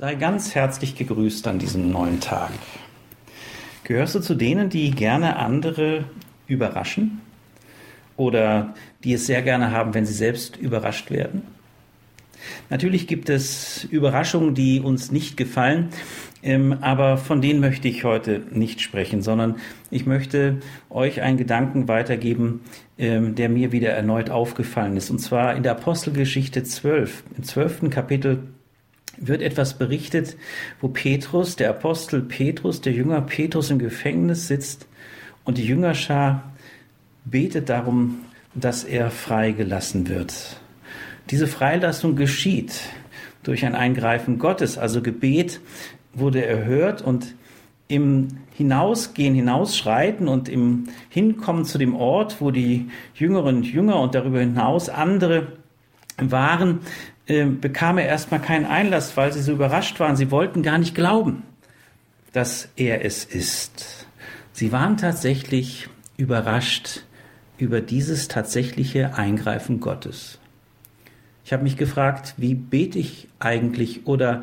Sei ganz herzlich gegrüßt an diesem neuen Tag. Gehörst du zu denen, die gerne andere überraschen? Oder die es sehr gerne haben, wenn sie selbst überrascht werden? Natürlich gibt es Überraschungen, die uns nicht gefallen, ähm, aber von denen möchte ich heute nicht sprechen, sondern ich möchte euch einen Gedanken weitergeben, ähm, der mir wieder erneut aufgefallen ist. Und zwar in der Apostelgeschichte 12, im zwölften Kapitel wird etwas berichtet, wo Petrus, der Apostel Petrus, der Jünger Petrus im Gefängnis sitzt und die Jüngerschar betet darum, dass er freigelassen wird. Diese Freilassung geschieht durch ein Eingreifen Gottes, also Gebet wurde erhört und im Hinausgehen, Hinausschreiten und im Hinkommen zu dem Ort, wo die Jüngeren und Jünger und darüber hinaus andere waren, äh, bekam er erstmal keinen Einlass, weil sie so überrascht waren. Sie wollten gar nicht glauben, dass er es ist. Sie waren tatsächlich überrascht über dieses tatsächliche Eingreifen Gottes. Ich habe mich gefragt, wie bete ich eigentlich oder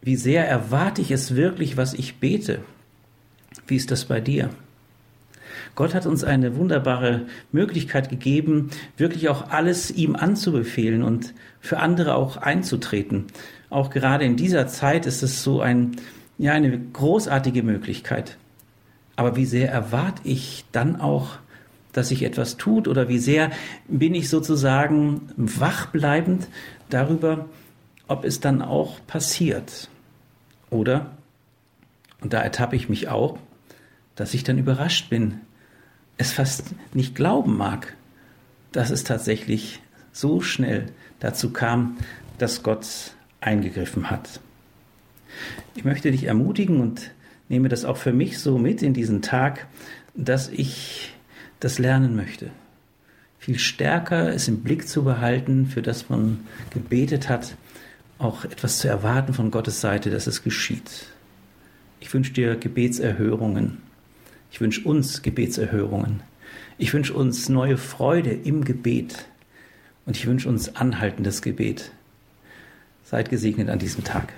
wie sehr erwarte ich es wirklich, was ich bete? Wie ist das bei dir? Gott hat uns eine wunderbare Möglichkeit gegeben, wirklich auch alles ihm anzubefehlen und für andere auch einzutreten. Auch gerade in dieser Zeit ist es so ein, ja, eine großartige Möglichkeit. Aber wie sehr erwarte ich dann auch, dass sich etwas tut oder wie sehr bin ich sozusagen wachbleibend darüber, ob es dann auch passiert. Oder, und da ertappe ich mich auch, dass ich dann überrascht bin, es fast nicht glauben mag, dass es tatsächlich so schnell dazu kam, dass Gott eingegriffen hat. Ich möchte dich ermutigen und nehme das auch für mich so mit in diesen Tag, dass ich das lernen möchte. Viel stärker es im Blick zu behalten, für das man gebetet hat, auch etwas zu erwarten von Gottes Seite, dass es geschieht. Ich wünsche dir Gebetserhörungen ich wünsche uns Gebetserhörungen. Ich wünsche uns neue Freude im Gebet. Und ich wünsche uns anhaltendes Gebet. Seid gesegnet an diesem Tag.